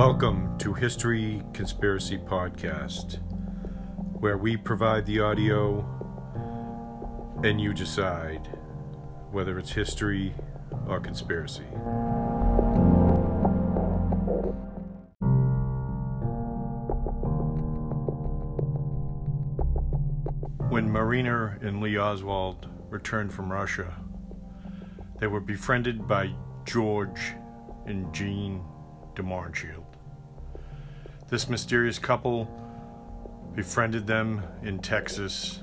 Welcome to History Conspiracy Podcast, where we provide the audio and you decide whether it's history or conspiracy. When Marina and Lee Oswald returned from Russia, they were befriended by George and Jean de Mohrenschildt. This mysterious couple befriended them in Texas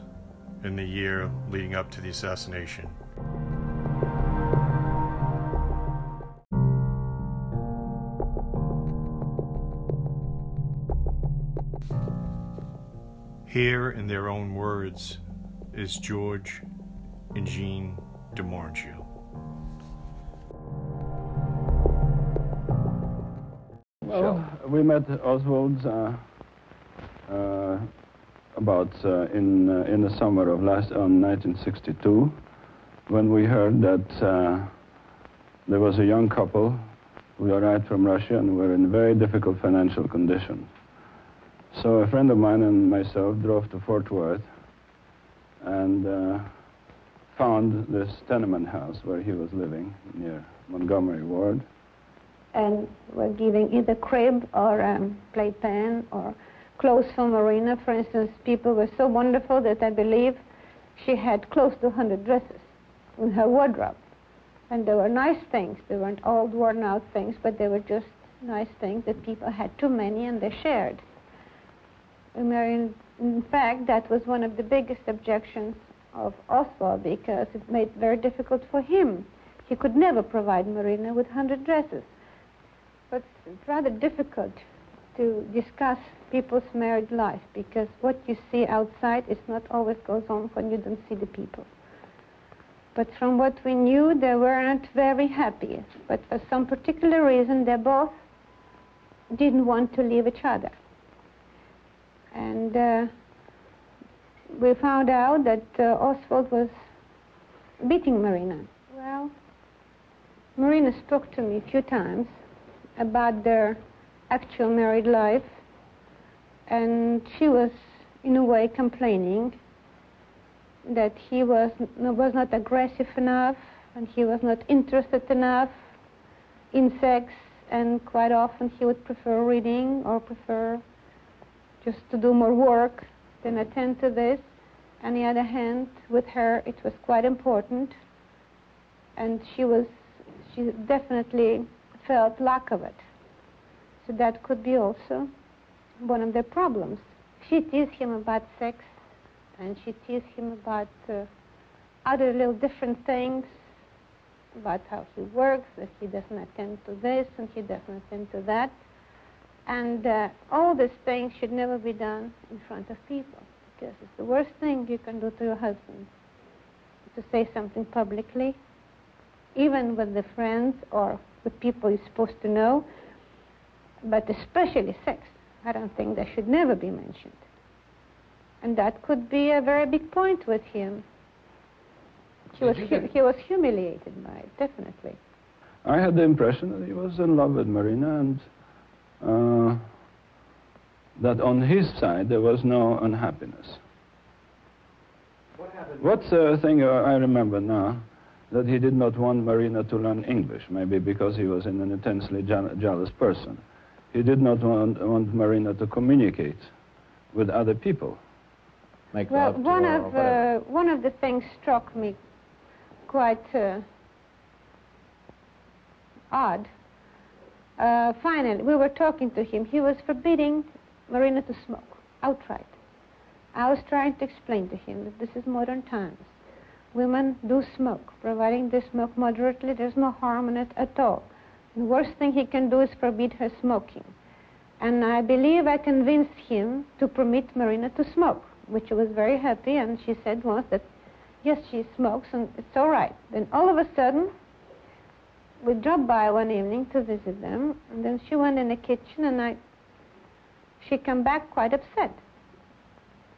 in the year leading up to the assassination. Here, in their own words, is George and Jean de we met Oswald uh, uh, about uh, in in the summer of last um, 1962, when we heard that there was a young couple who arrived from Russia and were in very difficult financial condition. So a friend of mine and myself drove to Fort Worth and uh, found this tenement house where he was living near Montgomery Ward and were giving either crib or um, playpen or clothes for Marina. For instance, people were so wonderful that I believe she had close to 100 dresses in her wardrobe. And they were nice things. They weren't old, worn out things, but they were just nice things that people had too many and they shared. And in, in fact, that was one of the biggest objections of Oswald because it made it very difficult for him. He could never provide Marina with 100 dresses. But rather difficult to discuss people's married life because what you see outside is not always goes on when you don't see the people. But from what we knew, they weren't very happy. But for some particular reason, they both didn't want to leave each other. And uh, we found out that uh, Oswald was beating Marina. Well, Marina spoke to me a few times about their actual married life, and she was, in a way, complaining that he was, was not aggressive enough and he was not interested enough in sex, and quite often he would prefer reading or prefer just to do more work than attend to this. On the other hand, with her, it was quite important, and she was, she definitely felt lack of it. So that could be also one of the problems. She teased him about sex, and she teased him about uh, other little different things, about how he works, that he doesn't attend to this and he doesn't attend to that. And uh, all these things should never be done in front of people, because it's the worst thing you can do to your husband, to say something publicly, even with the friends or with people you're supposed to know, but especially sex. I don't think that should never be mentioned. And that could be a very big point with him. He was, hu- he was humiliated by it, definitely. I had the impression that he was in love with Marina and uh, that on his side there was no unhappiness. What happened? What's the thing uh, I remember now? That he did not want Marina to learn English, maybe because he was an intensely jealous person. He did not want, want Marina to communicate with other people. Make Well, one of, uh, one of the things struck me quite uh, odd. Uh, finally, we were talking to him. He was forbidding Marina to smoke outright. I was trying to explain to him that this is modern times. Women do smoke, providing they smoke moderately. There's no harm in it at all. The worst thing he can do is forbid her smoking. And I believe I convinced him to permit Marina to smoke, which was very happy. And she said once that, yes, she smokes and it's all right. Then all of a sudden, we dropped by one evening to visit them, and then she went in the kitchen, and I, she came back quite upset.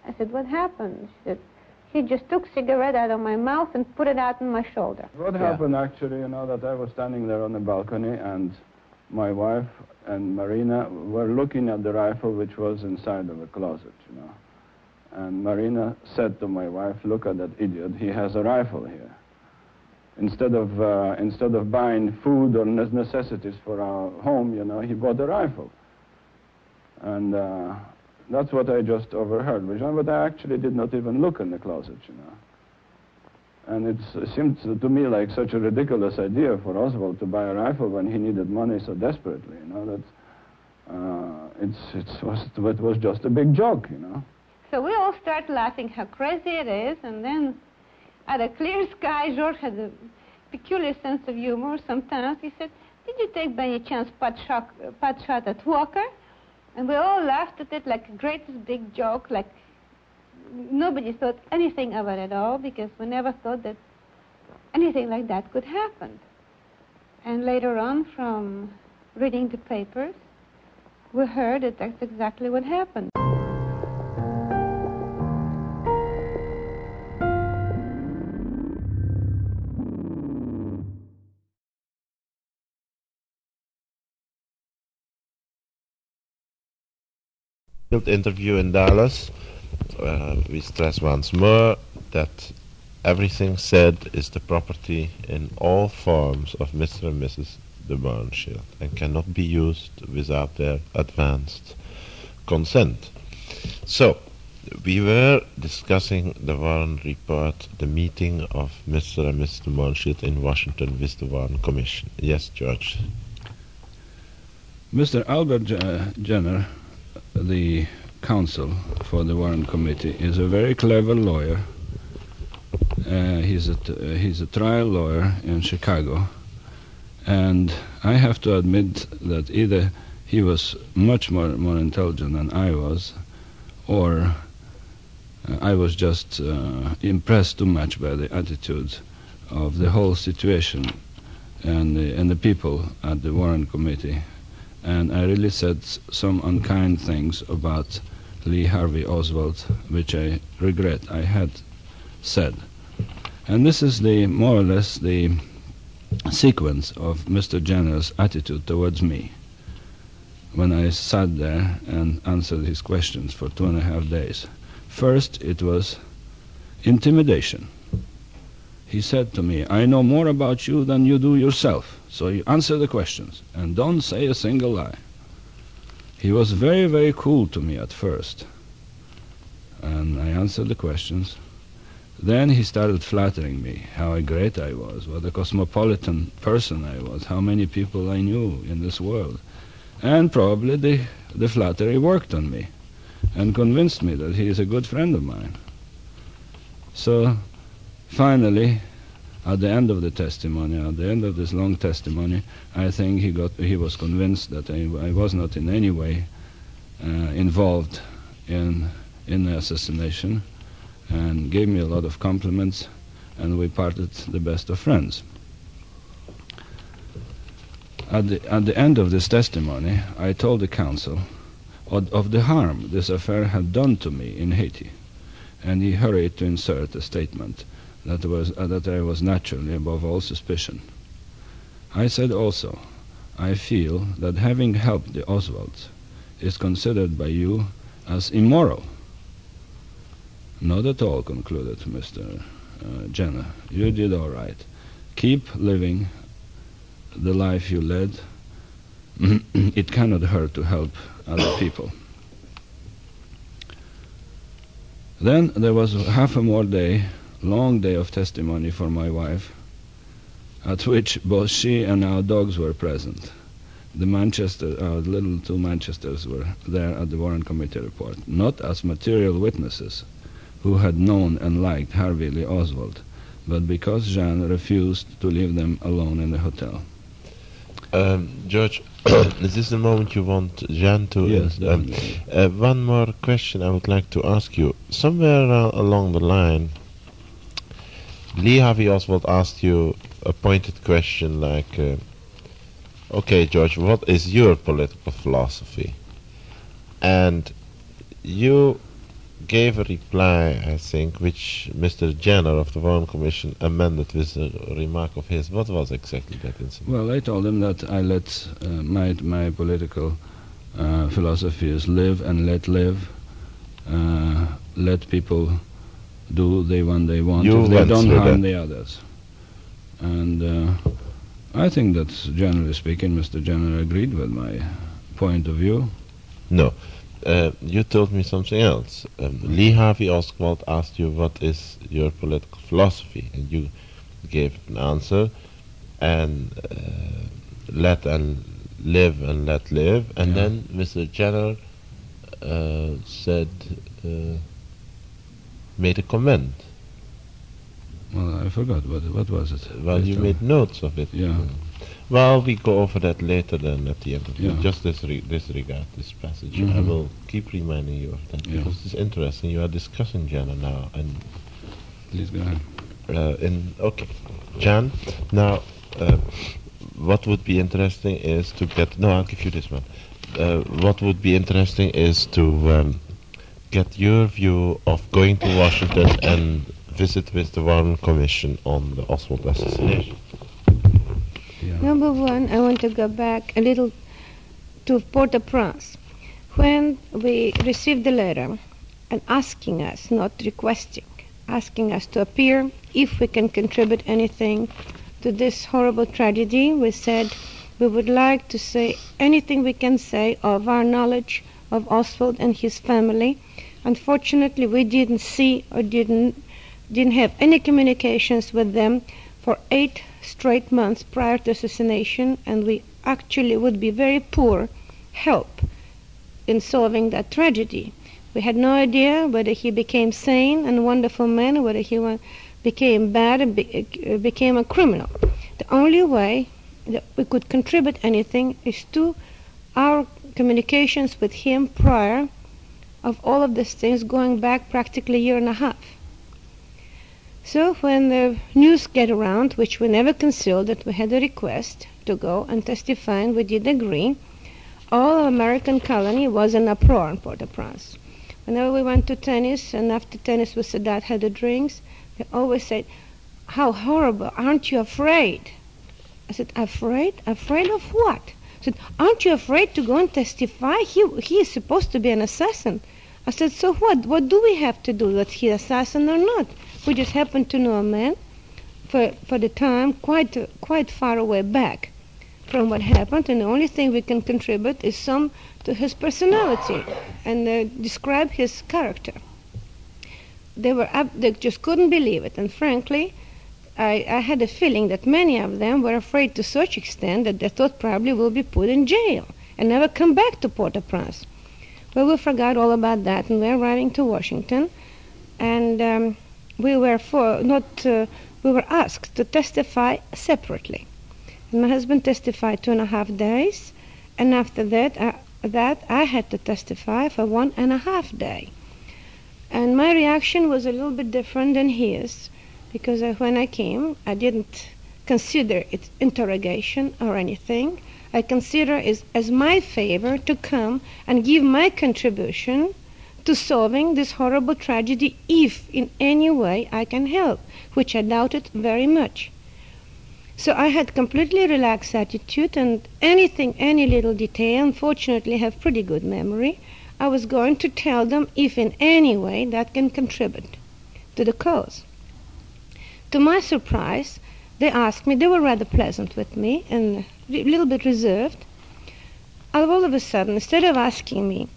I said, what happened? She said, he just took cigarette out of my mouth and put it out on my shoulder. What Yeah. happened actually, you know, that I was standing there on the balcony and my wife and Marina were looking at the rifle which was inside of a closet, you know. And Marina said to my wife, look at that idiot, he has a rifle here. Instead of, uh, instead of buying food or necessities for our home, you know, he bought a rifle. And uh, that's what I just overheard, but I actually did not even look in the closet, you know. And it seemed to me like such a ridiculous idea for Oswald to buy a rifle when he needed money so desperately, you know, that uh, it's, it's was, it was just a big joke, you know. So we all start laughing how crazy it is, and then at a clear sky, George had a peculiar sense of humor sometimes. He said, did you take by any chance pot shot, pot shot at Walker? And we all laughed at it like a greatest big joke, like nobody thought anything of it at all because we never thought that anything like that could happen. And later on, from reading the papers, we heard that that's exactly what happened. Interview in Dallas uh, we stress once more that everything said is the property in all forms of Mr. and Mrs. de Mohrenschildt and cannot be used without their advanced consent. So, we were discussing the Warren report, the meeting of Mr. and Mrs. de Mohrenschildt in Washington with the Warren Commission. Yes, George. Mr. Albert Jenner, the counsel for the Warren Committee is a very clever lawyer. Uh, he's, a t- uh, he's a trial lawyer in Chicago. And I have to admit that either he was much more, more intelligent than I was, or uh, I was just uh, impressed too much by the attitude of the whole situation and the, and the people at the Warren Committee. And I really said some unkind things about Lee Harvey Oswald, which I regret I had said. And this is the more or less the sequence of Mr. Jenner's attitude towards me when I sat there and answered his questions for two and a half days. First, it was intimidation. He said to me, I know more about you than you do yourself, so you answer the questions and don't say a single lie. He was very, very cool to me at first. And I answered the questions. Then he started flattering me, how great I was, what a cosmopolitan person I was, how many people I knew in this world. And probably the, the flattery worked on me and convinced me that he is a good friend of mine. So finally, at the end of the testimony, at the end of this long testimony, I think he got he was convinced that I, I was not in any way uh, involved in in the assassination, and gave me a lot of compliments, and we parted the best of friends. At the, at the end of this testimony, I told the counsel of, of the harm this affair had done to me in Haiti, and he hurried to insert a statement that, was, uh, that I was naturally above all suspicion. I said also, I feel that having helped the Oswalds is considered by you as immoral. Not at all, concluded Mr. Uh, Jenner. You did all right. Keep living the life you led. it cannot hurt to help other people. Then there was half a more day long day of testimony for my wife, at which both she and our dogs were present. The Manchester, our little two Manchesters were there at the Warren Committee report, not as material witnesses who had known and liked Harvey Lee Oswald, but because Jean refused to leave them alone in the hotel. Um, George, is this the moment you want Jean to? Yes, um, uh, one more question I would like to ask you. Somewhere uh, along the line, Lee Harvey Oswald asked you a pointed question like, uh, okay, George, what is your political philosophy? And you gave a reply, I think, which Mr. Jenner of the Warren Commission amended with a remark of his. What was exactly that incident? Well, I told him that I let uh, my my political uh, philosophy is live and let live. Uh, let people do they want they want You if they don't harm that. the others. And uh, I think that generally speaking, Mr. Jenner agreed with my point of view. No. Uh, you told me something else. Um, Lee Harvey Oswald asked you what is your political philosophy, and you gave an answer, and uh, let and live and let live, and Yeah. then Mr. Jenner uh, said, uh, made a comment. Well, I forgot what what was it. Well, you made notes of it. Yeah. Well, we go over that later then at the end of Yeah. Just disre- disregard this passage. I Mhm. will keep reminding you of that Yeah. because it's interesting. You are discussing Jana now, and Please go ahead. uh, in okay, Jan. Now, uh, what would be interesting is to get. No, I'll give you this one. Uh, what would be interesting is to um, get your view of going to Washington and visit with the Warren Commission on the Oswald assassination. Yeah. Number one, I want to go back a little to Port-au-Prince. When we received the letter and asking us, not requesting, asking us to appear if we can contribute anything to this horrible tragedy, we said we would like to say anything we can say of our knowledge of Oswald and his family. Unfortunately, we didn't see or didn't didn't have any communications with them for eight straight months prior to assassination, and we actually would be very poor help in solving that tragedy. We had no idea whether he became sane and wonderful man, or whether he became bad and be- uh, became a criminal. The only way that we could contribute anything is to our communications with him prior of all of these things going back practically a year and a half. So when the news get around, which we never concealed that we had a request to go and testify, and we did agree, all American colony was in uproar in Port-au-Prince. Whenever we went to tennis, and after tennis we sat had the drinks, they always said, how horrible, aren't you afraid? I said, afraid? Afraid of what? Said, aren't you afraid to go and testify? He, he is supposed to be an assassin. I said, so what? What do we have to do, that he assassin or not? We just happen to know a man for, for the time quite, quite far away back from what happened, and the only thing we can contribute is some to his personality and uh, describe his character. They were up, they just couldn't believe it, and frankly, I, I had a feeling that many of them were afraid to such extent that they thought probably we'll be put in jail and never come back to Port-au-Prince. Well, we forgot all about that, and we're arriving to Washington, and um, we were for not uh, we were asked to testify separately. And my husband testified two and a half days, and after that, uh, that I had to testify for one and a half day. And my reaction was a little bit different than his, because uh, when I came, I didn't consider it interrogation or anything. I consider it as my favor to come and give my contribution to solving this horrible tragedy if in any way I can help, which I doubted very much. So I had completely relaxed attitude and anything, any little detail, unfortunately have pretty good memory, I was going to tell them if in any way that can contribute to the cause. To my surprise, they asked me, they were rather pleasant with me and a little bit reserved. All of a sudden, instead of asking me,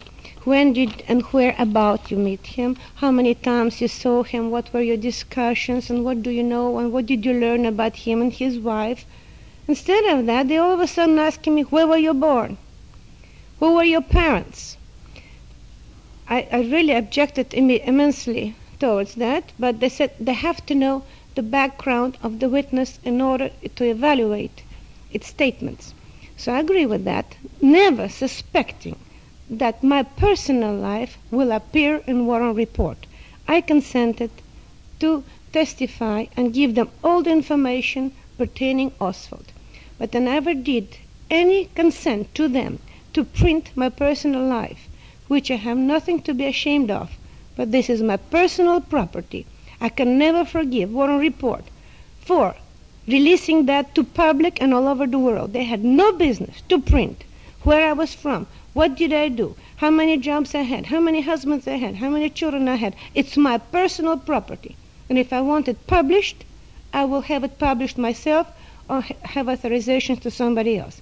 when did and where about you meet him, how many times you saw him, what were your discussions, and what do you know, and what did you learn about him and his wife, instead of that, they all of a sudden asking me, where were you born? Who were your parents? I, I really objected imme- immensely towards that, but they said they have to know the background of the witness in order to evaluate its statements. So I agree with that, never suspecting that my personal life will appear in Warren Report. I consented to testify and give them all the information pertaining Oswald. But I never did any consent to them to print my personal life, which I have nothing to be ashamed of, but this is my personal property. I can never forgive Warren Report for releasing that to public and all over the world. They had no business to print where I was from, what did I do, how many jobs I had, how many husbands I had, how many children I had. It's my personal property. And if I want it published, I will have it published myself or have authorization to somebody else.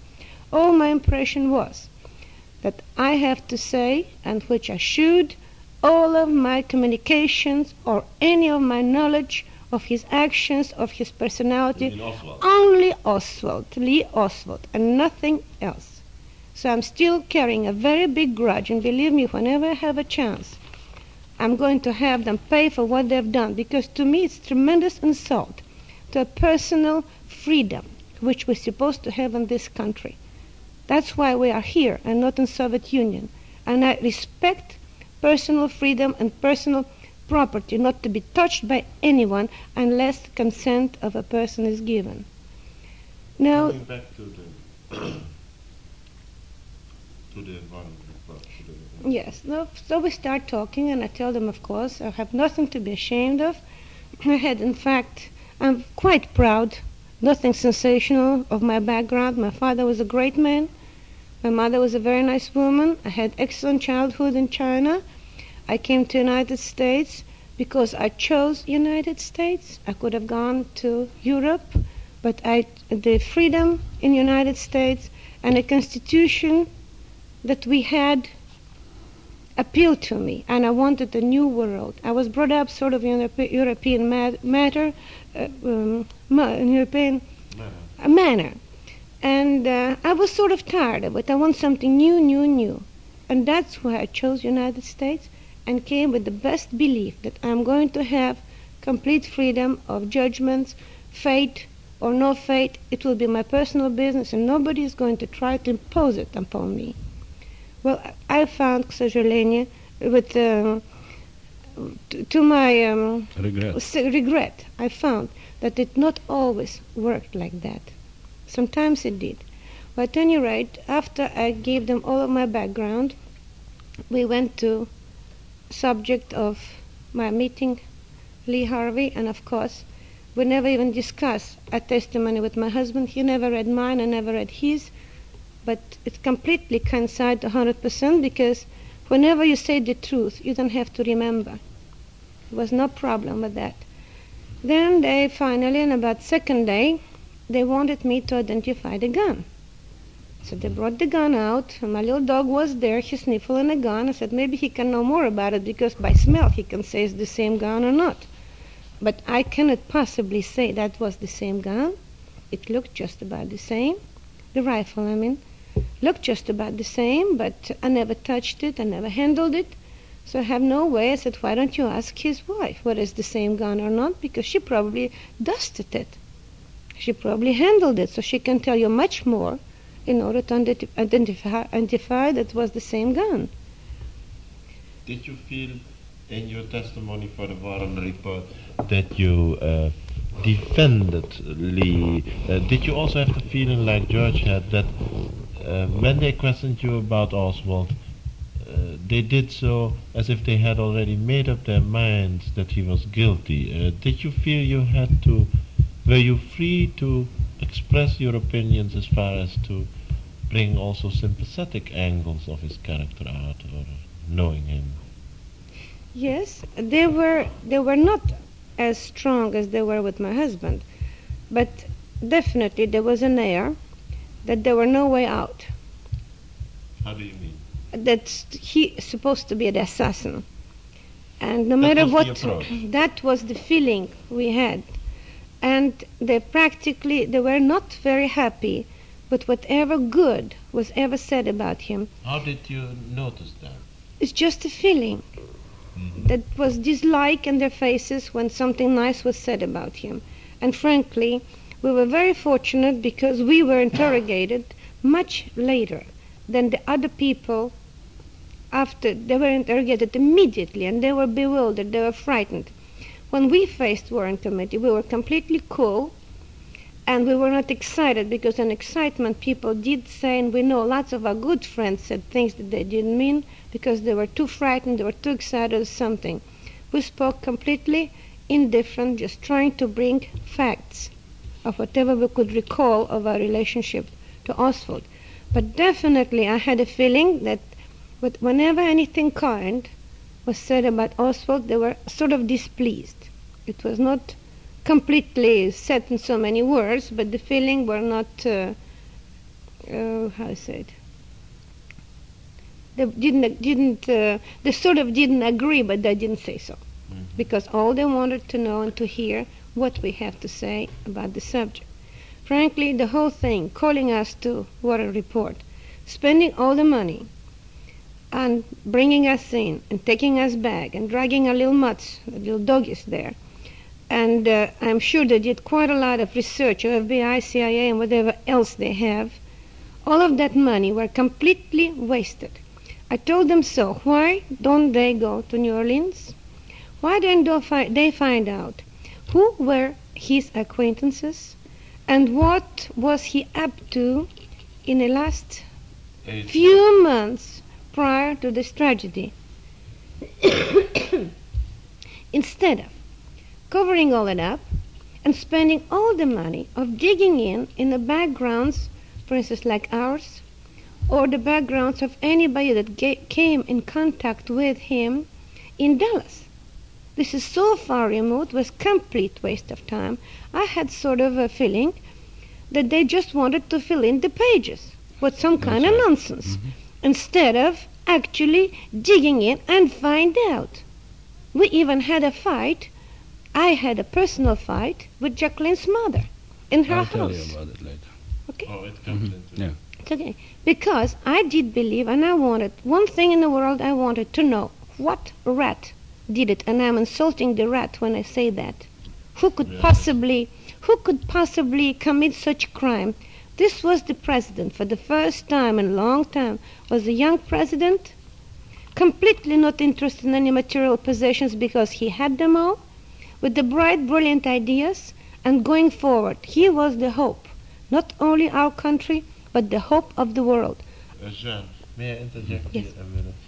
All my impression was that I have to say, and which I should, all of my communications or any of my knowledge of his actions, of his personality, Oswald. only Oswald, Lee Oswald, and nothing else. So I'm still carrying a very big grudge, and believe me, whenever I have a chance, I'm going to have them pay for what they've done, because to me it's tremendous insult to a personal freedom which we're supposed to have in this country. That's why we are here and not in Soviet Union. And I respect personal freedom and personal property not to be touched by anyone unless consent of a person is given. Now, Coming back to the to the environment report. To Yes. No, so we start talking, and I tell them, of course, I have nothing to be ashamed of. I had, in fact, I'm quite proud, nothing sensational of my background. My father was a great man. My mother was a very nice woman. I had excellent childhood in China. I came to United States because I chose United States. I could have gone to Europe, but I, the freedom in United States and a constitution that we had appealed to me, and I wanted a new world. I was brought up sort of in Europe- European ma- matter, uh, um, European uh, manner, and uh, I was sort of tired of it. I want something new, new, new, and that's why I chose United States and came with the best belief that I'm going to have complete freedom of judgments, fate or no fate. It will be my personal business, and nobody is going to try to impose it upon me. Well, I found, к сожалению, with uh, to, to my um, Regret. s- regret, I found that it not always worked like that. Sometimes it did. But at any rate, after I gave them all of my background, we went to subject of my meeting Lee Harvey, and of course, we never even discussed a testimony with my husband. He never read mine, I never read his, but it completely coincides 100% because whenever you say the truth, you don't have to remember. There was no problem with that. Then they finally, on about second day, they wanted me to identify the gun. So they brought the gun out, my little dog was there. He sniffed on the gun. I said maybe he can know more about it because by smell he can say it's the same gun or not. But I cannot possibly say that was the same gun. It looked just about the same. The rifle, I mean, looked just about the same, but I never touched it. I never handled it. So I have no way. I said, why don't you ask his wife whether it's the same gun or not? Because she probably dusted it. She probably handled it, so she can tell you much more in order to identify, identify that was the same gun. Did you feel in your testimony for the Warren report that you uh, defended Lee? Uh, did you also have the feeling, like George had, that uh, when they questioned you about Oswald, uh, they did so as if they had already made up their minds that he was guilty? Uh, did you feel you had to, were you free to express your opinions as far as to bring also sympathetic angles of his character out or knowing him? Yes, they were they were not as strong as they were with my husband, but definitely there was an air that there were no way out. How do you mean? That he supposed to be the assassin, and no That matter what, that was the feeling we had, and they practically they were not very happy with whatever good was ever said about him. How did you notice that? It's just a feeling. Mm-hmm. That was dislike in their faces when something nice was said about him. And frankly, we were very fortunate because we were interrogated much later than the other people after they were interrogated immediately and they were bewildered, they were frightened. When we faced Warren Committee, we were completely cool and we were not excited because in excitement people did say, and we know lots of our good friends said things that they didn't mean, because they were too frightened, they were too excited or something. We spoke completely indifferent, just trying to bring facts of whatever we could recall of our relationship to Oswald. But definitely I had a feeling that whenever anything kind was said about Oswald, they were sort of displeased. It was not completely said in so many words, but the feeling were not, uh, uh, how I say it, they didn't, didn't uh, they sort of didn't agree, but they didn't say so. Because all they wanted to know and to hear what we have to say about the subject. Frankly, the whole thing, calling us to Warren Report, spending all the money, and bringing us in, and taking us back, and dragging our little mutts, the little doggies there. And uh, I'm sure they did quite a lot of research, FBI, CIA, and whatever else they have. All of that money were completely wasted. I told them so. Why don't they go to New Orleans? Why don't fi- they find out who were his acquaintances and what was he up to in the last few months prior to this tragedy? Instead of covering all it up and spending all the money of digging in in the backgrounds, for instance, like ours, or the backgrounds of anybody that ga- came in contact with him in Dallas. This is so far removed, was complete waste of time. I had sort of a feeling that they just wanted to fill in the pages with some kind of nonsense mm-hmm. Instead of actually digging in and find out. We even had a fight. I had a personal fight with Jacqueline's mother in her I'll house. tell you about it later. Okay. Oh, it mm-hmm. comes into Yeah. It's okay. Because I did believe and I wanted one thing in the world I wanted to know what rat did it and I'm insulting the rat when I say that. Who could possibly who could possibly commit such crime? This was the president for the first time in a long time was a young president completely not interested in any material possessions because he had them all with the bright brilliant ideas and going forward he was the hope not only our country but the hope of the world. Uh, Jean, may I interject Yes. here a minute?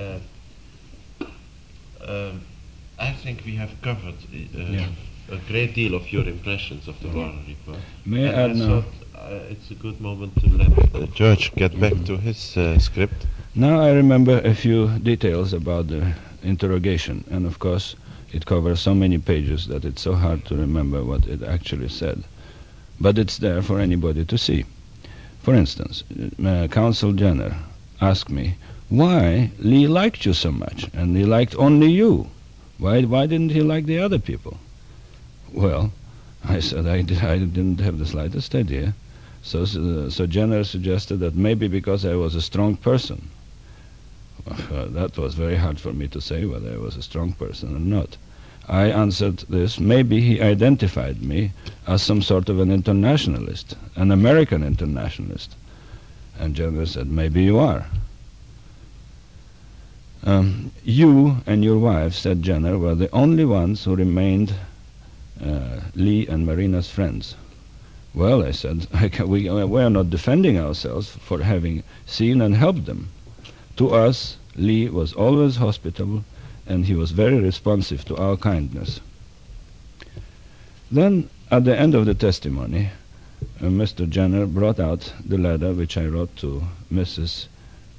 Um, um, I think we have covered uh, Yeah. A great deal of your impressions of the Warren report. May I And add I now? thought uh, it's a good moment to let uh, George get back to his uh, script. Now I remember a few details about the interrogation, and of course, it covers so many pages that it's so hard to remember what it actually said. But it's there for anybody to see. For instance, uh, Consul Jenner asked me why Lee liked you so much, and he liked only you. Why, why didn't he like the other people? Well, I said I, did, I didn't have the slightest idea. So, uh, so Jenner suggested that maybe because I was a strong person. Uh, that was very hard for me to say whether I was a strong person or not. I answered this. Maybe he identified me as some sort of an internationalist, an American internationalist. And Jenner said, maybe you are. Um, you and your wife, said Jenner, were the only ones who remained uh, Lee and Marina's friends. Well, I said, I ca we, we are not defending ourselves for having seen and helped them. To us, Lee was always hospitable, and he was very responsive to our kindness. Then, at the end of the testimony, uh, Mr. Jenner brought out the letter which I wrote to Mrs.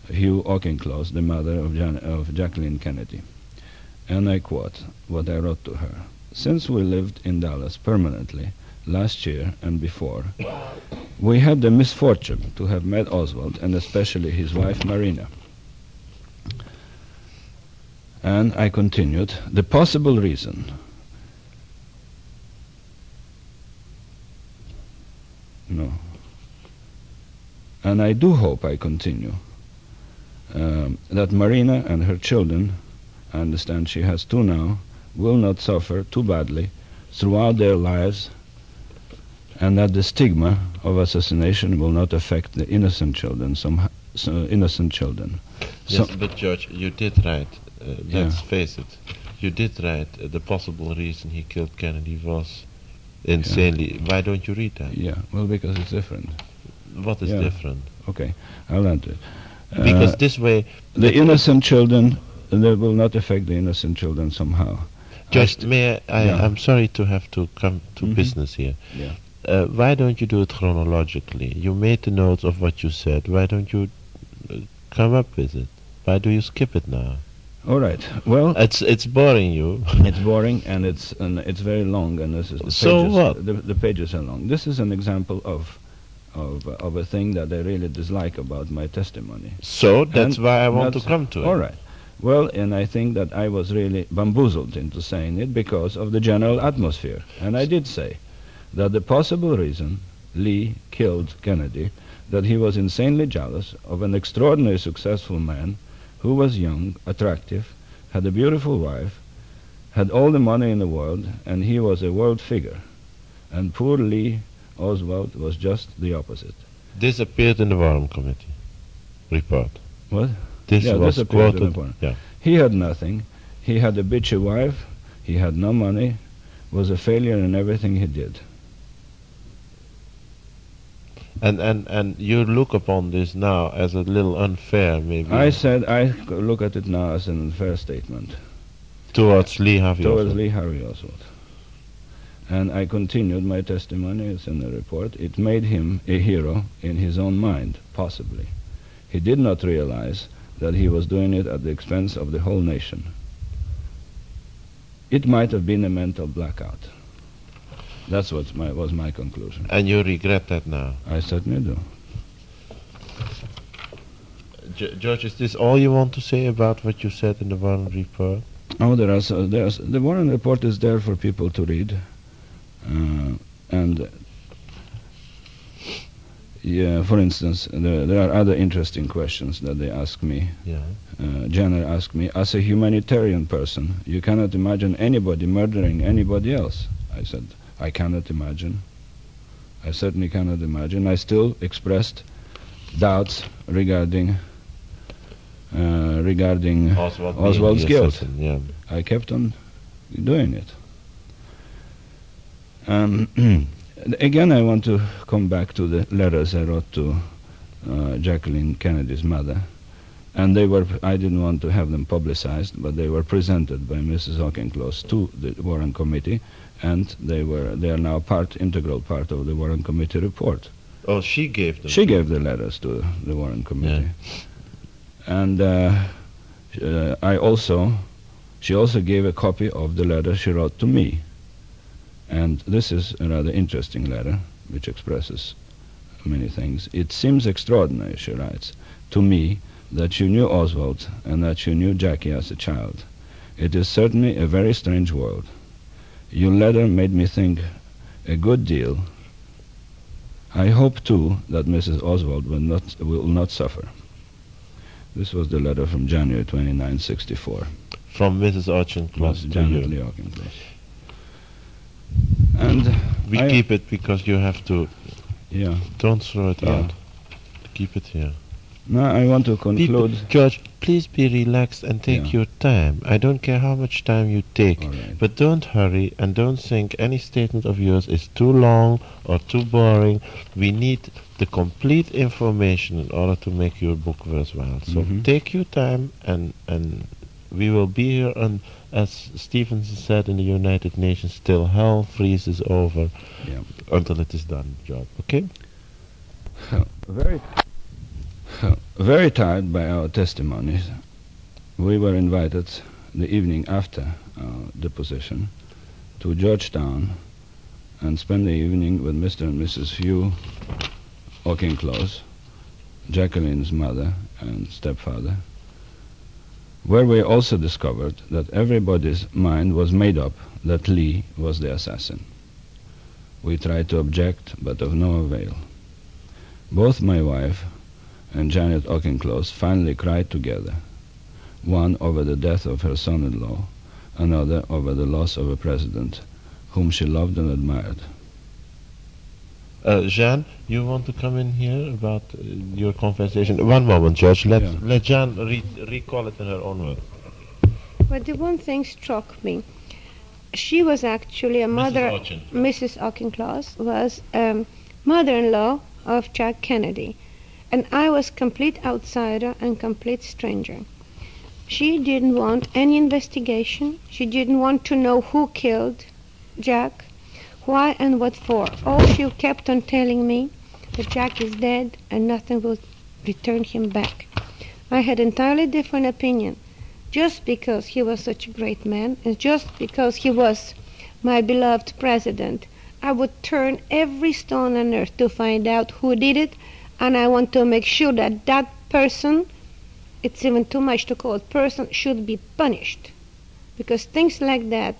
Hugh Auchincloss, the mother of, Jan- of Jacqueline Kennedy. And I quote what I wrote to her. Since we lived in Dallas permanently last year and before, we had the misfortune to have met Oswald and especially his wife Marina. And I continued, the possible reason No. And I do hope, I continue, um, that Marina and her children, I understand she has two now, will not suffer too badly throughout their lives, and that the stigma of assassination will not affect the innocent children, some so innocent children. Yes, but George, you did write. Uh, let's Yeah. face it. You did write uh, the possible reason he killed Kennedy was insanely. Why don't you read that? Yeah, well, because it's different. What is Yeah. different? Okay, I'll answer. Because Uh, this way, the innocent children, that will not affect the innocent children somehow. Judge, may I, I Yeah. I'm sorry to have to come to Mhm. business here. Yeah. Uh, why don't you do it chronologically? You made the notes of what you said. Why don't you uh, come up with it? Why do you skip it now? All right. Well, It's it's boring you. it's boring and it's and it's very long, and this is the So pages, what? The, the pages are long. This is an example of of of a thing that I really dislike about my testimony. So that's And why I want to come to it. All right. Well, and I think that I was really bamboozled into saying it because of the general atmosphere. And I did say that the possible reason Lee killed Kennedy, that he was insanely jealous of an extraordinarily successful man who was young, attractive, had a beautiful wife, had all the money in the world, and he was a world figure. And poor Lee Oswald was just the opposite. This appeared in the Warren Committee report. What? This Yeah, was this appeared in quoted. Yeah. He had nothing. He had a bitchy wife. He had no money. Was a failure in everything he did. And, and and you look upon this now as a little unfair, maybe I said I look at it now as an unfair statement towards Lee Harvey towards Oswald. Lee Harvey Oswald. And I continued my testimony. It's in the report. It made him a hero in his own mind, possibly. He did not realize that he was doing it at the expense of the whole nation. It might have been a mental blackout. That's what my, was my conclusion. And you regret that now. I certainly do. G- George, is this all you want to say about what you said in the Warren report? Oh, there are so, there's the Warren report is there for people to read, uh, and yeah, for instance, there, there are other interesting questions that they ask me. Yeah. Uh, Jenner asked me, as a humanitarian person, you cannot imagine anybody murdering anybody else. I said, I cannot imagine. I certainly cannot imagine. I still expressed doubts regarding uh, regarding Oswald Oswald's guilt. assassin, Yeah. I kept on doing it. Um, again, I want to come back to the letters I wrote to uh, Jacqueline Kennedy's mother. And they were, I didn't want to have them publicized, but they were presented by Mrs. Auchincloss to the Warren Committee, and they were, they are now part, integral part of the Warren Committee report. Oh, she gave them. She gave the letters to the Warren Committee. And uh, uh, I also, she also gave a copy of the letter she wrote to me. And this is a rather interesting letter, which expresses many things. It seems extraordinary, she writes, to me that you knew Oswald and that you knew Jackie as a child. It is certainly a very strange world. Your letter made me think a good deal I hope too that Mrs. Oswald will not will not suffer. This was the letter from January 29, 64. From Mrs. Auchincloss to Janet you. Lee. And We I- keep it because you have to. yeah. Don't throw it Yeah. out. Keep it here. Now I want to People, conclude. George, please be relaxed and take Yeah. your time. I don't care how much time you take. Right. But don't hurry and don't think any statement of yours is too long or too boring. We need the complete information in order to make your book worthwhile. So Mhm. take your time and and we will be here and as Stevenson said in the United Nations till hell freezes over Yeah. until it is done, job. Okay? Very, very tired by our testimonies, we were invited the evening after our deposition to Georgetown and spend the evening with Mr. and Mrs. Hugh Auchincloss, Jacqueline's mother and stepfather, where we also discovered that everybody's mind was made up that Lee was the assassin. We tried to object, but of no avail. Both my wife and Janet Auchincloss finally cried together, one over the death of her son-in-law, another over the loss of a president whom she loved and admired. Uh, Jean, you want to come in here about uh, your conversation? One moment, George. Let Yeah. let Jean re- recall it in her own words. But the one thing struck me. She was actually a mother. Mrs. Auchincloss was um, mother-in-law of Jack Kennedy, and I was complete outsider and complete stranger. She didn't want any investigation. She didn't want to know who killed Jack, why and what for. All she kept on telling me that Jack is dead and nothing will return him back. I had entirely different opinion. Just because he was such a great man, and just because he was my beloved president, I would turn every stone on earth to find out who did it, and I want to make sure that that person, it's even too much to call it person, should be punished. Because things like that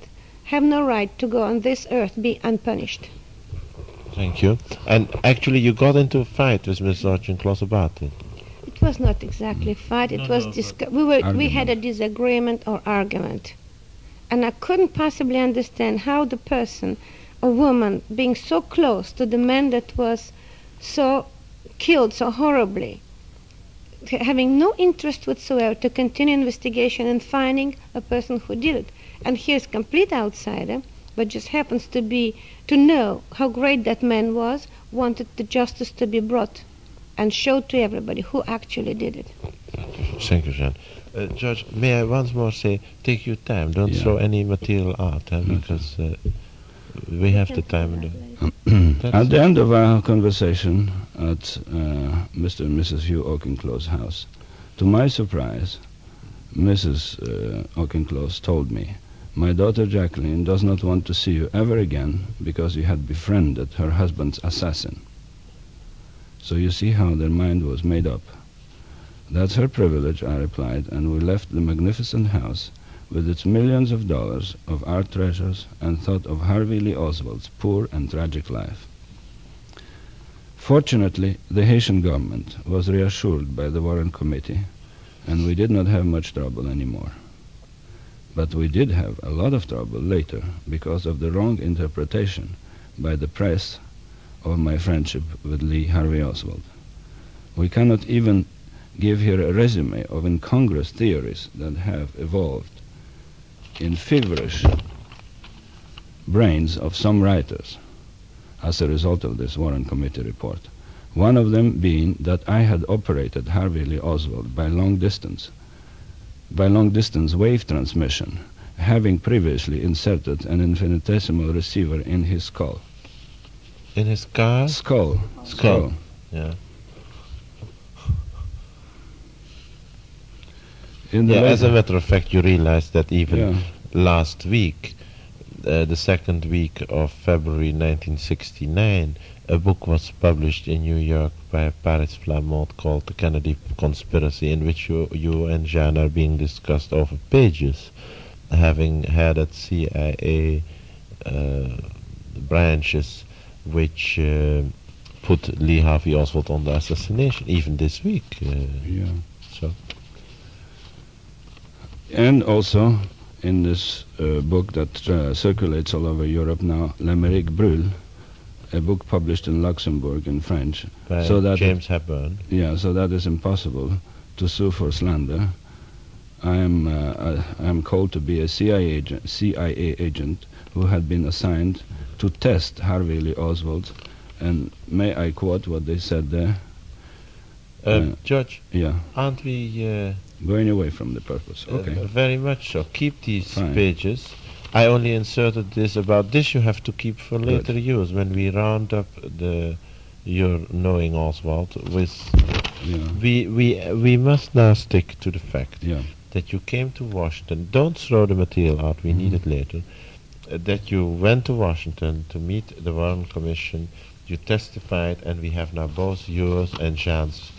have no right to go on this earth be unpunished. Thank you. And actually, you got into a fight with Miss Auchincloss about it. It was not exactly a fight. It No, was no, discu- we were we had a disagreement or argument, and I couldn't possibly understand how the person, a woman, being so close to the man that was so killed so horribly, having no interest whatsoever to continue investigation and finding a person who did it, and he here's complete outsider, but just happens to be to know how great that man was, wanted the justice to be brought and showed to everybody who actually did it. Thank you, Jean. Uh, George, may I once more say, take your time. Don't Yeah. throw any material out, huh, because uh, we have the time. And the, At the end of our conversation at uh, Mr. and Mrs. Hugh Auchincloss's house, to my surprise, Mrs. Uh, Auchincloss told me, My daughter Jacqueline does not want to see you ever again because you had befriended her husband's assassin. So you see how their mind was made up. That's her privilege, I replied, and we left the magnificent house with its millions of dollars of art treasures and thought of Harvey Lee Oswald's poor and tragic life. Fortunately, the Haitian government was reassured by the Warren Committee, and we did not have much trouble anymore. But we did have a lot of trouble later because of the wrong interpretation by the press of my friendship with Lee Harvey Oswald. We cannot even give here a resume of incongruous theories that have evolved in feverish brains of some writers as a result of this Warren Committee report. One of them being that I had operated Harvey Lee Oswald by long distance, by long distance wave transmission, having previously inserted an infinitesimal receiver in his skull. in his car? Skull. Skull. Yeah. In the Yeah, as a matter of fact, you realize that even Yeah. last week, uh, the second week of February 1969, a book was published in New York by Paris Flammonde called The Kennedy Conspiracy, in which you, you and Jean are being discussed over pages, having had at CIA uh, branches which uh, put Lee Harvey Oswald on the assassination, even this week. Uh, Yeah. so. And also in this uh, book that uh, circulates all over Europe now, L'Amérique brûle, a book published in Luxembourg in French. by So that- James Hepburn. Yeah, so that is impossible to sue for slander. I am uh, I am called to be a CIA agent, CIA agent who had been assigned to test Harvey Lee Oswald, and may I quote what they said there? Uh, Uh, Judge, Yeah, aren't we uh, going away from the purpose. uh, Okay. very much so? Keep these Fine. pages. I only inserted this about this. You have to keep for Good. later use when we round up the your knowing Oswald. With yeah, we we we must now stick to the fact yeah, that you came to Washington. Don't throw the material out. We need it Mm-hmm. later. Uh, that you went to Washington to meet the Warren Commission. You testified, and we have now both yours and Jean's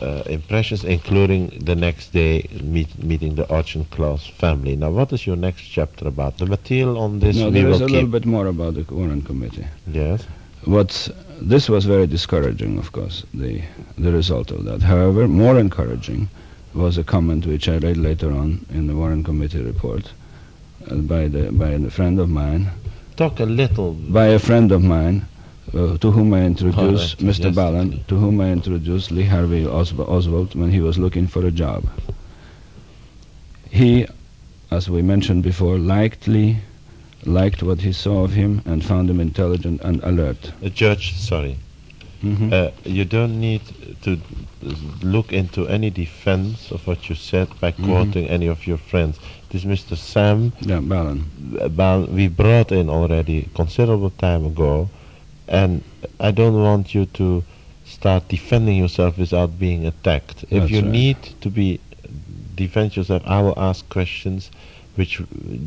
uh, impressions, including the next day meet, meeting the Auchincloss family. Now, what is your next chapter about? The material on this no, there is a little bit more about the Warren Committee. Yes. What this was very discouraging, of course, the the result of that. However, more encouraging was a comment which I read later on in the Warren Committee report uh, by the by a friend of mine, Talk a little. by a friend of mine. Uh, to whom I introduced Mr. yes, Ballant, to whom I introduced Lee Harvey Oswa- Oswald when he was looking for a job. He, as we mentioned before, liked Lee, liked what he saw of him, and found him intelligent and alert. Uh, Judge, sorry. Mhm. Uh, you don't need to look into any defense of what you said by Mhm. quoting any of your friends. This Mr. Sam Yeah, Ballen. uh, we brought in already considerable time ago, and I don't want you to start defending yourself without being attacked. If That's you right. need to be defend yourself, I will ask questions, which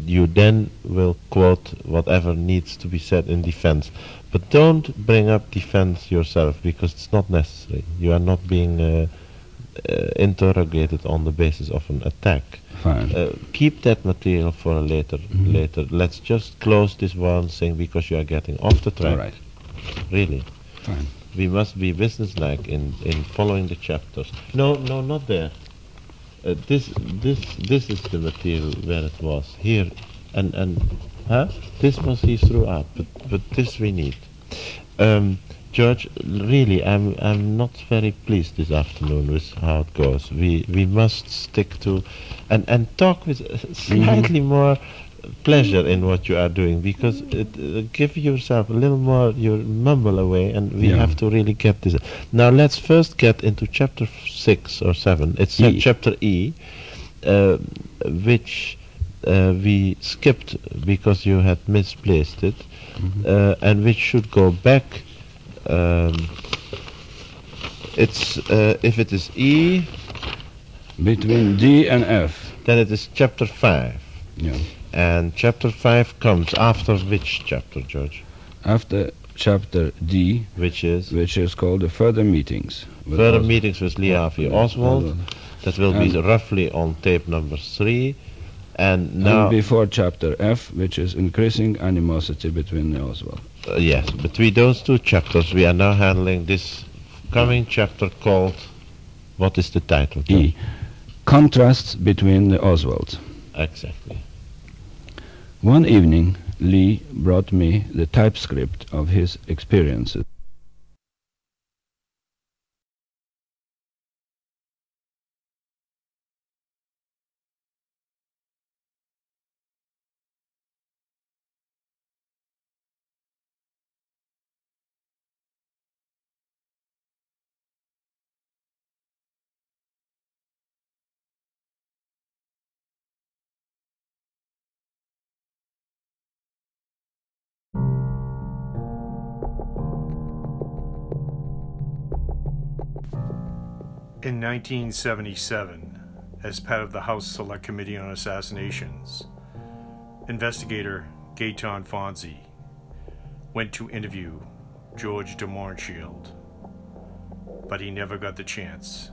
you then will quote whatever needs to be said in defense. But don't bring up defense yourself because it's not necessary. You are not being uh, uh, interrogated on the basis of an attack. Fine. Uh, keep that material for a later. Mhm. Later, let's just close this one thing because you are getting off the track. All right. Really, Fine. we must be businesslike in in following the chapters. No, no, not there. Uh, this, this, this is the material where it was here, and and, huh? This was he threw out, but but this we need. Um, George, really, I'm I'm not very pleased this afternoon with how it goes. We we must stick to, and and talk with uh, slightly more pleasure in what you are doing because it, uh, give yourself a little more your mumble away, and we Yeah. have to really get this. Now let's first get into chapter f- six or seven. It's E. chapter E, uh, which. Uh, we skipped because you had misplaced it, Mhm. uh, and which should go back. Um, it's uh, if it is E, Between D and F. then it is chapter five, Yeah. And chapter five comes after which chapter, George? After chapter D, Which is which is called the further meetings. further Os- meetings with Lee Harvey Oswald. That will be roughly on tape number three, and And now before chapter F, which is increasing animosity between the Oswald. uh, yes, between those two chapters, we are now handling this coming chapter called. What is the title? George? E. Contrasts between the Oswalds. Exactly. One evening, Lee brought me the typescript of his experiences. In 1977, as part of the House Select Committee on Assassinations, investigator Gaeton Fonzi went to interview George de but he never got the chance.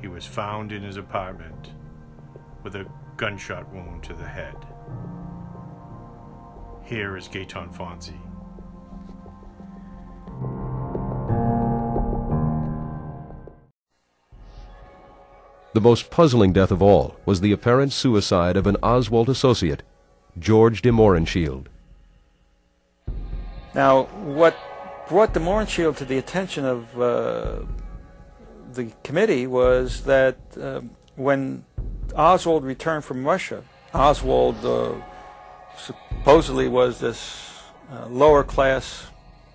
He was found in his apartment with a gunshot wound to the head. Here is Gaeton Fonzi. The most puzzling death of all was the apparent suicide of an Oswald associate, George de Mohrenschildt. Now, what brought the Mohrenschildt to the attention of uh, the committee was that um when Oswald returned from Russia, Oswald uh, supposedly was this uh, lower class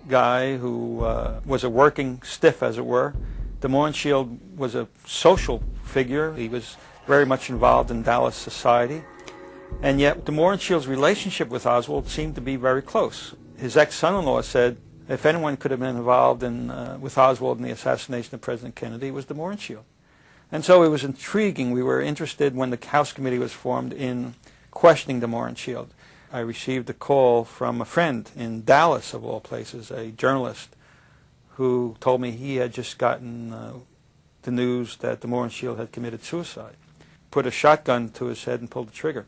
guy who uh, was a working stiff, as it were. De Mohrenschildt was a social figure. He was very much involved in Dallas society. And yet, de Mohrenschildt's relationship with Oswald seemed to be very close. His ex-son-in-law said if anyone could have been involved in, uh, with Oswald in the assassination of President Kennedy, it was de Mohrenschildt. And so it was intriguing. We were interested when the House Committee was formed in questioning de Mohrenschildt. I received a call from a friend in Dallas, of all places, a journalist, who told me he had just gotten uh, the news that the de Shield had committed suicide. Put a shotgun to his head and pulled the trigger.